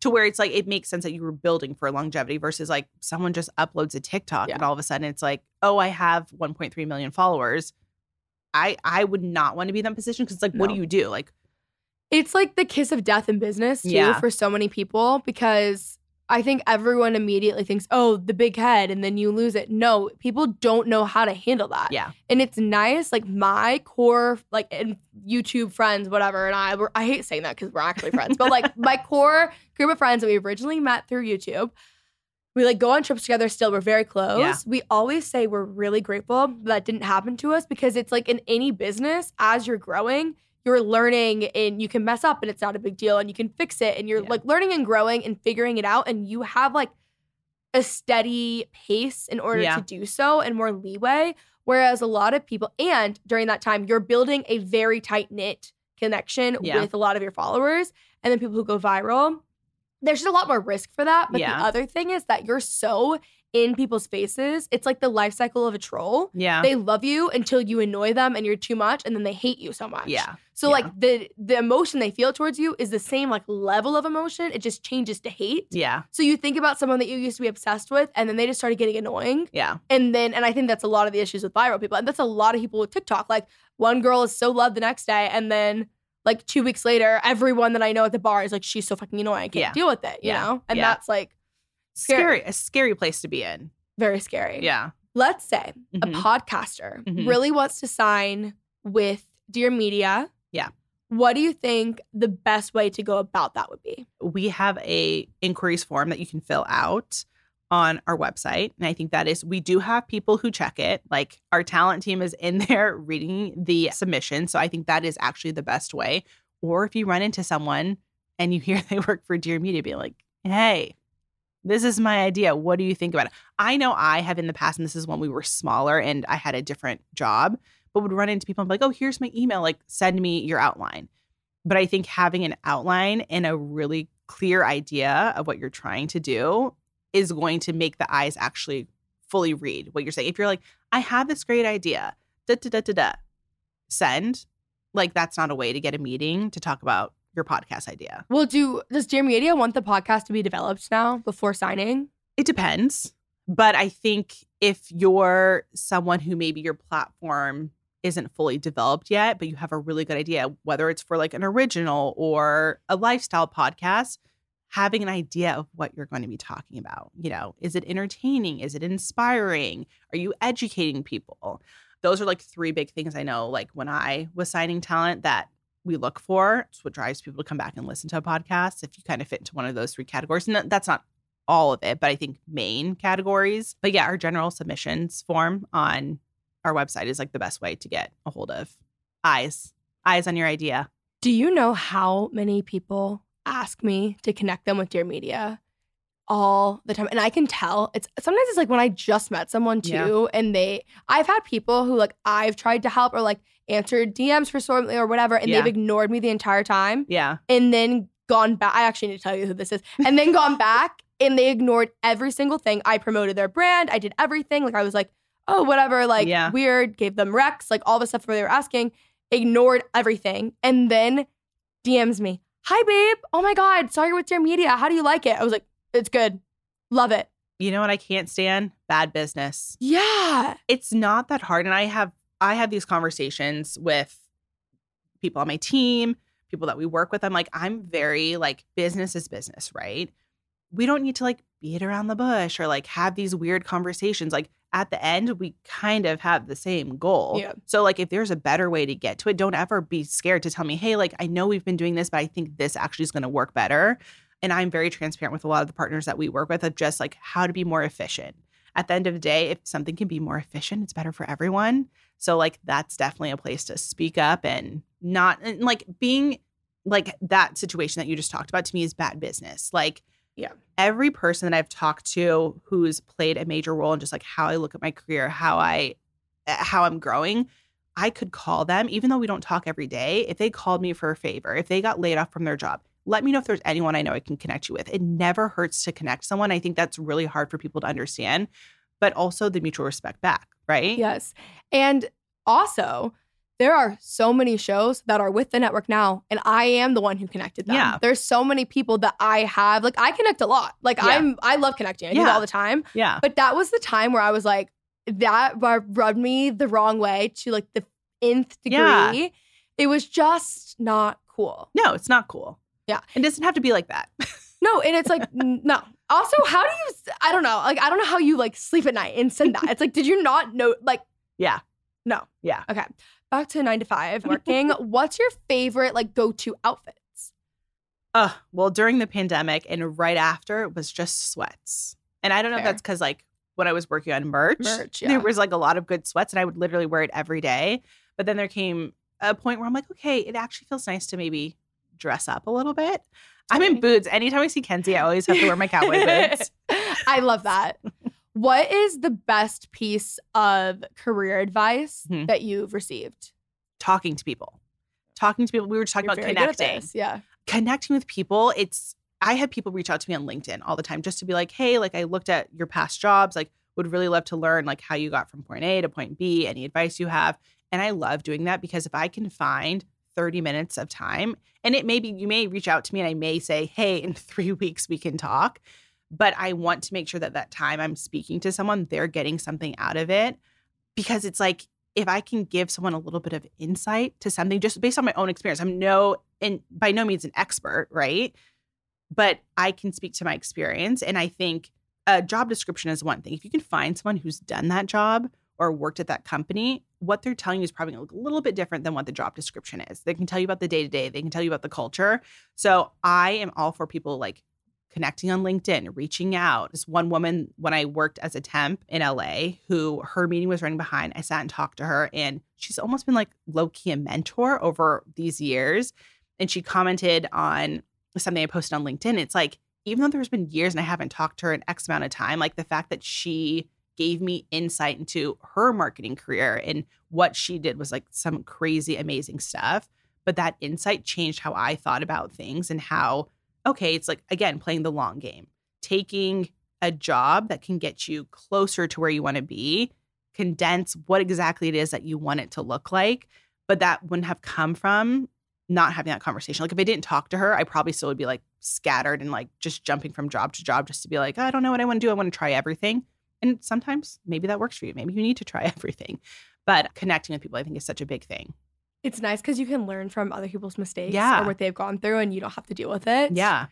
To where it's like it makes sense that you were building for longevity versus like someone just uploads a TikTok Yeah. and all of a sudden it's like, oh, I have 1.3 million followers. I I would not want to be in that position because like, what do you do? Like, It's like the kiss of death in business too Yeah. for so many people because I think everyone immediately thinks, "Oh, the big head," and then you lose it. No, people don't know how to handle that. yeah, And it's nice, like my core, like and YouTube friends, whatever, and I were I hate saying that because we're actually friends, but like my [laughs] core group of friends that we originally met through YouTube, We like go on trips together still. We're very close. Yeah. We always say we're really grateful that didn't happen to us because it's like in any business, as you're growing, you're learning and you can mess up and it's not a big deal and you can fix it and you're Yeah. like learning and growing and figuring it out and you have like a steady pace in order Yeah. to do so and more leeway. Whereas a lot of people, and during that time, you're building a very tight knit connection Yeah. with a lot of your followers. And then people who go viral, there's just a lot more risk for that. But the other thing is that you're so in people's faces. It's like the life cycle of a troll. Yeah. They love you until you annoy them and you're too much, and then they hate you so much. yeah. So Yeah. like the the emotion they feel towards you is the same like level of emotion. It just changes to hate. Yeah. So you think about someone that you used to be obsessed with, and then they just started getting annoying. Yeah. And then, and I think that's a lot of the issues with viral people. And that's a lot of people with TikTok. Like one girl is so loved the next day, and then like two weeks later, everyone that I know at the bar is like, she's so fucking annoying. I can't Yeah. deal with it, you Yeah. know? And that's like Scary. A scary place to be in. very scary. Yeah. Let's say Mhm. a podcaster Mhm. really wants to sign with Dear Media. Yeah. What do you think the best way to go about that would be? we have a inquiries form that you can fill out on our website and i think that is we do have people who check it like our talent team is in [laughs] there reading the submission so i think that is actually the best way or if you run into someone and you hear [laughs] they work for dear media be like hey this is my idea what do you think about it? I know i have in the past and this is when we were smaller and i had a different job but would run into people and be like oh here's my email like send me your outline. But I think having an outline and a really clear idea of what you're trying to do is going to make the eyes actually fully read what you're saying. If you're like, I have this great idea, da da da da da, send, like that's not a way to get a meeting to talk about your podcast idea. Well, do does Dear Media want the podcast to be developed now before signing? It depends. But I think if you're someone who maybe your platform isn't fully developed yet, but you have a really good idea, whether it's for like an original or a lifestyle podcast, having an idea of what you're going to be talking about. You know, is it entertaining? Is it inspiring? Are you educating people? Those are like three big things I know, like when I was signing talent that we look for. It's what drives people to come back and listen to a podcast if you kind of fit into one of those three categories. And that's not all of it, but I think main categories. But yeah, our general submissions form on our website is like the best way to get a hold of eyes, eyes on your idea. Do you know how many people ask me to connect them with Dear Media all the time? And I can tell it's sometimes it's like when I just met someone too, Yeah. and they I've had people who like I've tried to help or like answered DMs for something or whatever, and Yeah. they've ignored me the entire time Yeah. and then gone back. I actually need to tell you who this is, and then gone back and they ignored every single thing. I promoted their brand, I did everything. Like I was like, oh, whatever, like Yeah. weird, gave them Rex, like all the stuff where they were asking, ignored everything, and then DMs me, hi babe, oh my god, saw you with your media. How do you like it? I was like, it's good, love it. You know what I can't stand? Bad business. Yeah, It's not that hard. And I have I have these conversations with people on my team, people that we work with. I'm like, I'm very like business is business, right? We don't need to like beat around the bush or like have these weird conversations. Like at the end, we kind of have the same goal. Yeah. So like if there's a better way to get to it, don't ever be scared to tell me, hey, like I know we've been doing this, but I think this actually is going to work better. And I'm very transparent with a lot of the partners that we work with of just like how to be more efficient. At the end of the day, if something can be more efficient, it's better for everyone. So like that's definitely a place to speak up and not and like being like that situation that you just talked about to me is bad business. Like Yeah. every person that I've talked to who's played a major role in just like how I look at my career, how I uh, how I'm growing, I could call them even though we don't talk every day. If they called me for a favor, if they got laid off from their job, let me know if there's anyone I know I can connect you with. It never hurts to connect someone. I think that's really hard for people to understand, but also the mutual respect back, right? Yes. And also, there are so many shows that are with the network now, and I am the one who connected them. Yeah. There's so many people that I have. Like I connect a lot. Like Yeah. I'm I love connecting. I do Yeah. all the time. Yeah. But that was the time where I was like, that rubbed me the wrong way to like the nth degree. Yeah. It was just not cool. No, it's not cool. Yeah. It doesn't have to be like that. [laughs] No, and it's like no. Also, how do you? I don't know. Like I don't know how you like sleep at night and send that. It's like, did you not know? Like Yeah. no. Yeah. Okay. Back to nine to five working. [laughs] What's your favorite like go to outfits? Uh, well, during the pandemic and right after, it was just sweats. And I don't know if that's because like when I was working on merch, Merch, yeah. there was like a lot of good sweats and I would literally wear it every day. But then there came a point where I'm like, okay, it actually feels nice to maybe dress up a little bit. I'm in boots. Anytime I see Kenzie, I always have to wear my cowboy boots. [laughs] I love that. [laughs] what is the best piece of career advice Mhm. that you've received? Talking to people. Talking to people. We were talking You're about very good at connecting. Yeah. connecting with people it's i have people reach out to me on linkedin all the time just to be like hey like i looked at your past jobs like would really love to learn like how you got from point a to point b any advice you have and i love doing that because if i can find 30 minutes of time and it may be you may reach out to me and i may say hey in [laughs] three weeks we can talk but i want to make sure that that time i'm speaking to someone they're getting something out of it because it's like if I can give someone a little bit of insight to something just based on my own experience, I'm no and by no means an expert, right? But I can speak to my experience. And I think a job description is one thing. If you can find someone who's done that job or worked at that company, what they're telling you is probably going to look a little bit different than what the job description is. They can tell you about the day to day, they can tell you about the culture. So I am all for people like connecting on LinkedIn, reaching out. This one woman, when I worked as a temp in LA, who her meeting was running behind, I sat and talked to her, and she's almost been like low key a mentor over these years. And she commented on something I posted on LinkedIn. It's like, even though there's been years and I haven't talked to her in X amount of time, like the fact that she gave me insight into her marketing career and what she did was like some crazy, amazing stuff. But that insight changed how I thought about things and how okay, it's like, again, playing the long game, taking a job that can get you closer to where you want to be, condense what exactly it is that you want it to look like. But that wouldn't have come from not having that conversation. Like if I didn't talk to her, I probably still would be like scattered and like just jumping from job to job just to be like, I don't know what I want to do. I want to try everything. And sometimes maybe that works for you. Maybe you need to try [laughs] everything. But connecting with people, I think, is such a big thing. It's nice because you can learn from other people's mistakes Yeah. or what they've gone through and you don't have to deal with it. Yeah.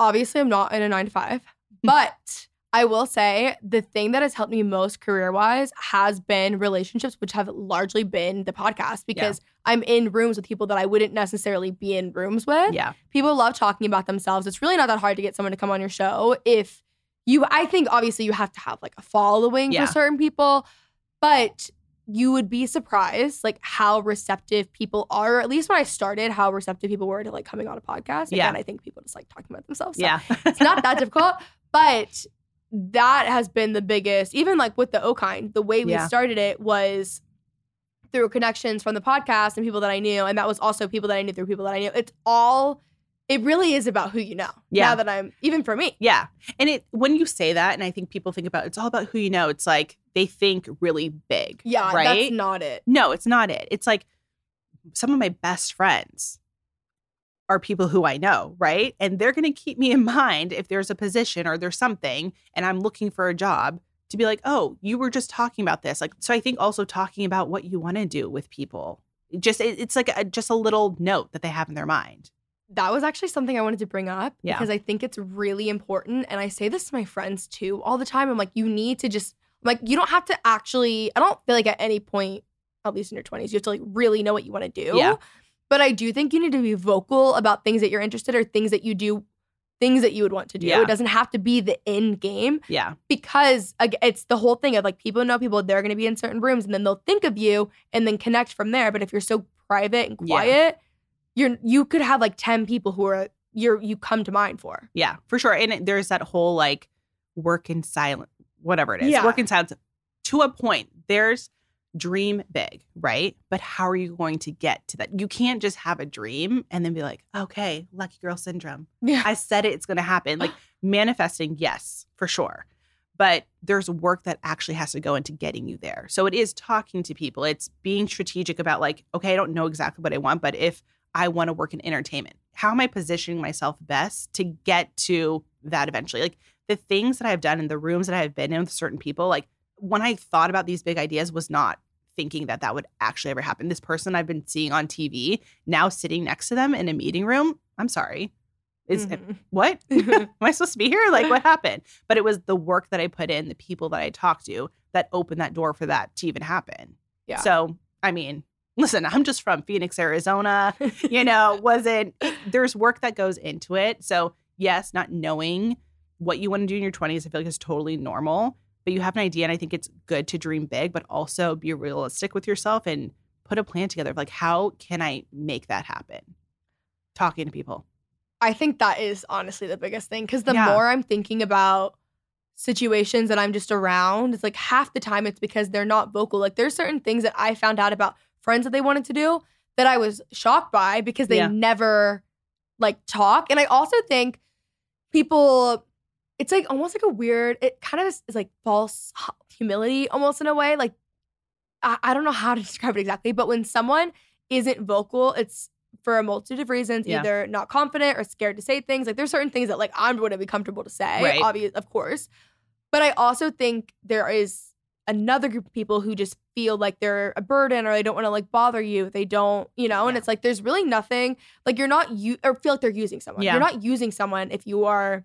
Obviously, I'm not in a nine to five, [laughs] mm. but I will say the thing that has helped me most career wise has been relationships, which have largely been the podcast because I'm in rooms with people that I wouldn't necessarily be in rooms with. Yeah. People love talking about themselves. It's really not that hard to get someone to come on your show if you, I think obviously you have to have like a following Yeah. for certain people, but you would be surprised like how receptive people are, or at least when I started, how receptive people were to like coming on a podcast. Yeah. Again, I think people just like talking about themselves. So Yeah. it's not that [laughs] difficult, but that has been the biggest, even like with the O kind, the way we Yeah. started it was through connections from the podcast and people that I knew. And that was also people that I knew through people that I knew. It's all, it really is about who you know. Yeah. Now that I'm, even for me. Yeah. And it when you say that, and I think people think about it's all about who you know, it's like they think really big. Yeah, Right. that's not it. no, it's not it. It's like some of my best friends are people who I know, right? And they're going to keep me in mind if there's a position or there's something and I'm looking for a job to be like, "Oh, you were just talking about this." Like so I think also talking about what you want to do with people. Just it- it's like a, just a little note that they have in their mind. That was actually something I wanted to bring up Yeah. because I think it's really important. And I say this to my friends too all the time. I'm like, you need to just, like, you don't have to actually, I don't feel like at any point, at least in your 20s, you have to like really know what you want to do. Yeah. But I do think you need to be vocal about things that you're interested or things that you do, things that you would want to do. Yeah. It doesn't have to be the end game Yeah. because it's the whole thing of like people know people, they're going to be in certain rooms and then they'll think of you and then connect from there. But if you're so private and Yeah. You're you could have like 10 people who are you're you come to mind for. Yeah, for sure. And it, there's that whole like work in silence, whatever it is, Yeah. work in silence to a point. There's dream big, right? But how are you going to get to that? You can't just have a dream and then be like, okay, lucky girl syndrome. Yeah. I said it, it's going to happen. Like manifesting, yes, for sure. But there's work that actually has to go into getting you there. So it is talking to people. It's being strategic about like, okay, I don't know exactly what I want, but if I want to work in entertainment, how am I positioning myself best to get to that eventually? Like the things that I've done in the rooms that I've been in with certain people, like when I thought about these big ideas, was not thinking that that would actually ever happen. This person I've been seeing on TV, now sitting next to them in a meeting room, I'm sorry. Is Mhm. what? [laughs] [laughs] Am I supposed to be here? Like, what happened? But it was the work that I put in, the people that I talked to that opened that door for that to even happen. Yeah. So, I mean, listen, I'm just from Phoenix, Arizona. [laughs] You know, wasn't, there's work that goes into it. So, yes, not knowing what you want to do in your 20s, I feel like is totally normal. But you have an idea, and I think it's good to dream big, but also be realistic with yourself and put a plan together of like, how can I make that happen? Talking to people. I think that is honestly the biggest thing because the Yeah. more I'm thinking about situations that I'm just around, it's like half the time it's because they're not vocal. Like there's certain things that I found out about friends that they wanted to do that I was shocked by because they Yeah. never like talk. And I also think people, it's like almost like a weird, it kind of is, is like false humility almost in a way. Like I, I don't know how to [laughs] describe it exactly, but when someone isn't vocal, it's for a multitude of reasons, Yeah. either not confident or scared to say things. Like there's certain things that like I wouldn't be comfortable to say, Right. obvious, of course. But I also think there is another group of people who just feel like they're a burden or they don't want to like bother you. They don't, you know, and it's like there's really nothing like you're not you or feel like they're using someone. Yeah. You're not using someone if you are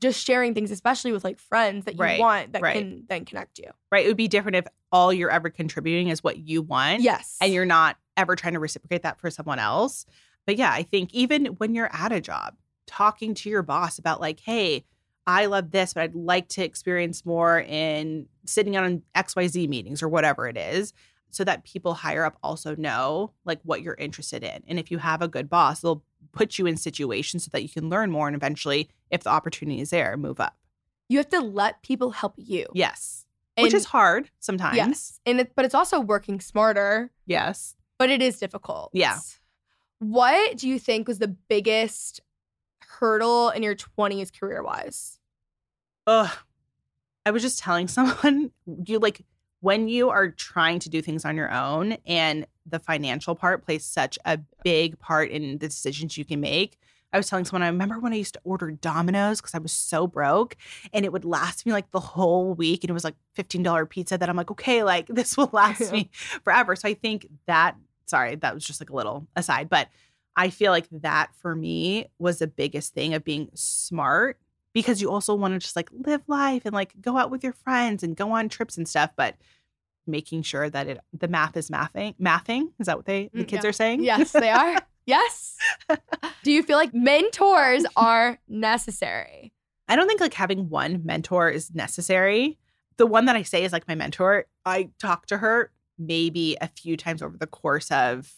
just sharing things, especially with like friends that you Right. want that Right. can then connect you. Right. It would be different if all you're ever contributing is what you want. Yes. And you're not ever trying to reciprocate that for someone else. But yeah, I think even when you're at a job, talking to your boss about like, hey, I love this, but I'd like to experience more in sitting on XYZ meetings or whatever it is, so that people higher up also know like what you're interested in. And if you have a good boss, they'll put you in situations so that you can learn more and eventually, if the opportunity is there, move up. you have to let people help you. Yes. Which is hard sometimes. Yes. And it, but it's also working smarter, Yes. but it is difficult. Yeah. What do you think was the biggest hurdle in your 20s career wise? Ugh. I was just telling [laughs] someone you like when you are trying to do things on your own and the financial part plays such a big part in the decisions you can make. I was telling someone I remember when I used to order Domino's because I was so broke and it would last me like the whole week and it was like $15 pizza that I'm like, okay, like [laughs] this will [laughs] last me forever. So I think that sorry, that was just like a little aside, but I feel like that for me was the biggest thing of being smart because you also want to just like live life and like go out with your friends and go on trips and stuff, but making sure that it the math is mathing mathing is that what they the Mm, kids yeah. are saying? Yes, they are. [laughs] yes. Do you feel like mentors are necessary? I don't think like having one mentor is necessary. The one that I say is like my mentor. I talk to her maybe a few times over the course of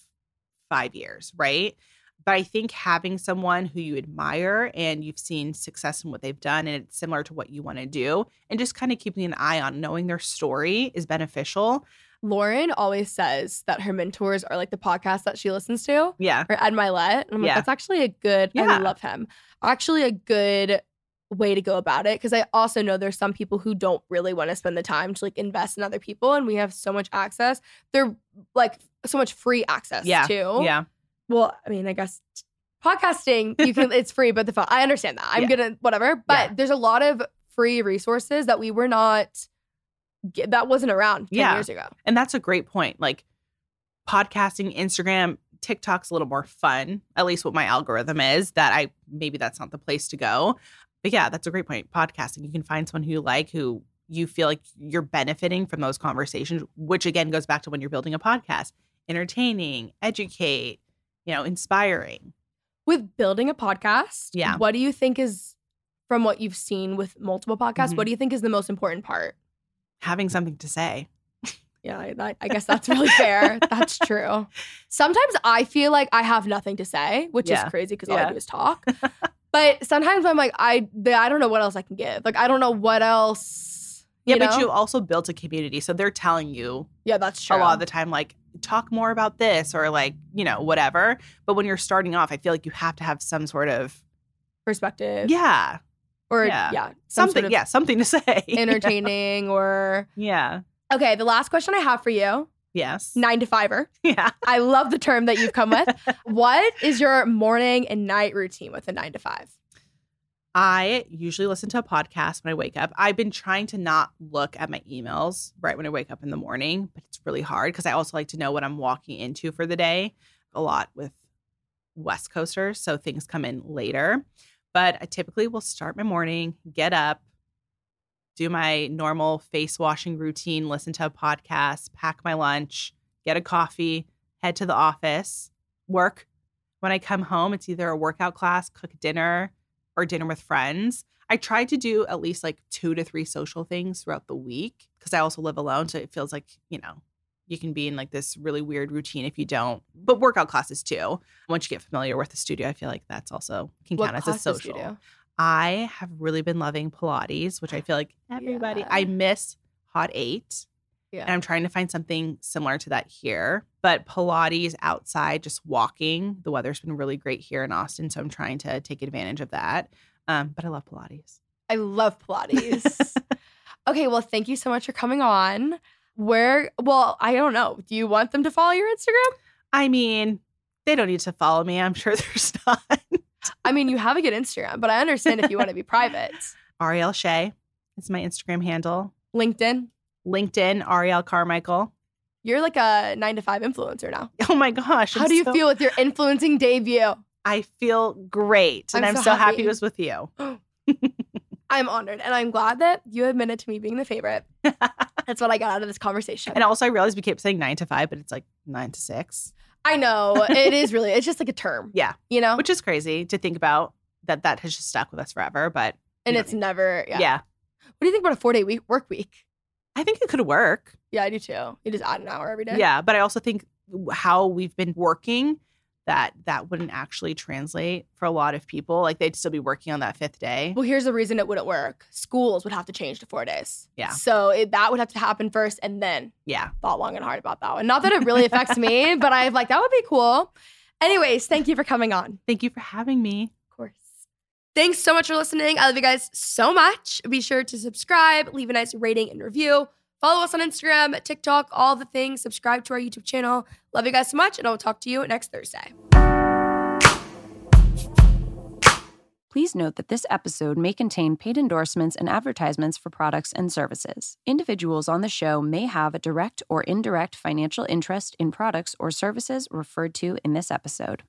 five years, right? But I think having someone who you admire and you've seen success in what they've done and it's similar to what you want to do, and just kind of keeping an eye on knowing their story is beneficial. Lauryn always says that her mentors are like the podcast that she listens to. Yeah. or Ed Mylett. And I'm like, Yeah. that's actually a good, Yeah. I love him. Actually, a good way to go about it. Cause I also know there's some people who don't really want to spend the time to like invest in other people. And we have so much access. They're like so much free access Yeah. too. Yeah. Well, I mean, I guess podcasting, you can, [laughs] it's free, but the phone, I understand that. I'm Yeah. gonna, whatever. But Yeah. there's a lot of free resources that we were not, that wasn't around 10 Yeah. years ago. And that's a great point. Like podcasting, Instagram, TikTok's a little more fun, at least what my algorithm is, that I maybe that's not the place to go. But yeah, that's a great point. Podcasting, you can find someone who you like who you feel like you're benefiting from those conversations, which again goes back to when you're building a podcast, entertaining, educate, you know, inspiring. with building a podcast, Yeah. what do you think is from what you've seen with multiple podcasts? Mhm. What do you think is the most important part? Having something to say. Yeah, I, that, I guess that's really fair. [laughs] That's true. Sometimes I feel like I have nothing to say, which Yeah. is crazy because all I do is talk. [laughs] but sometimes I'm like, I I don't know what else I can give. Like I don't know what else. Yeah, you but know? you also built a community. So they're telling you yeah, that's true. a lot of the time like talk more about this or like you know whatever but when you're starting off i feel like you have to have some sort of perspective. yeah or yeah. yeah, some something sort of yeah something to [laughs] say entertaining or yeah okay. The last question I have for you, yes nine to fiver. [laughs] yeah I love the term that you've come with. what is your morning and night routine with a nine to five? I usually listen to a podcast when i wake up. I've been trying to not look at my emails right when i wake up in the morning but it's really hard because i also like to know what i'm walking into for the day a lot with west coasters so things come in later. But i typically will start my morning get up do my normal face washing routine listen to a podcast pack my lunch get a coffee head to the office work. When i come home it's either a workout class cook dinner or dinner with friends I try to do at least like two to three social things throughout the week because I also live alone. So it feels like, you know, you can be in like this really weird routine if you don't. But workout classes too. Once you get familiar with the studio, I feel like that's also can What count as a classes do you social. I have really been loving Pilates, which I feel like everybody, Yeah. I miss Hot Eight. Yeah. And I'm trying to find something similar to that here. But Pilates outside, just walking. The weather's been really great here in Austin. So I'm trying to take advantage of that. Um, but I love Pilates. I love Pilates. [laughs] okay, well, thank you so much for coming on. Where, well, I don't know. Do you want them to follow your Instagram? I mean, they don't need to follow me. I'm sure [laughs] there's not. I mean, you have a good Instagram, but I understand if you want to be [laughs] private. Ariel Shea is my Instagram handle. LinkedIn, LinkedIn, Ariel Carmichael. you're like a nine to five influencer now. [laughs] Oh my gosh. How I'm do you so- feel with your influencing debut? I feel great. And I'm I'm, so so, happy. happy. it was with you. [gasps] I'm [laughs] honored and I'm glad that you admitted to me being the favorite. [laughs] That's what I got out of this conversation. And also, I realized we kept saying nine to five, but it's like nine to six. I know it is really, it's just like a term, Yeah. you know? Which is crazy to think about that that has just stuck with us forever. But and it's never, yeah. yeah. What do you think about a four day week work week? I think it could work. Yeah, I do too. You just add an hour every day. Yeah. But I also think how we've been working that that wouldn't actually translate for a lot of people. Like they'd still be working on that fifth day. Well, here's the reason it wouldn't work. Schools would have to change to four days. Yeah. So it, that would have to happen first, and then Yeah. thought long and hard about that one. Not that it really affects [laughs] me, but I've like that would be cool. Anyways, thank you for coming on. Thank you for having me. Thanks so much for listening. I love you guys so much. Be sure to subscribe, leave a nice rating and review. Follow us on Instagram, TikTok, all the things. Subscribe to our YouTube channel. Love you guys so much, and I'll talk to you next Thursday. Please note that this episode may contain paid endorsements and advertisements for products and services. Individuals on the show may have a direct or indirect financial interest in products or services referred to in this episode.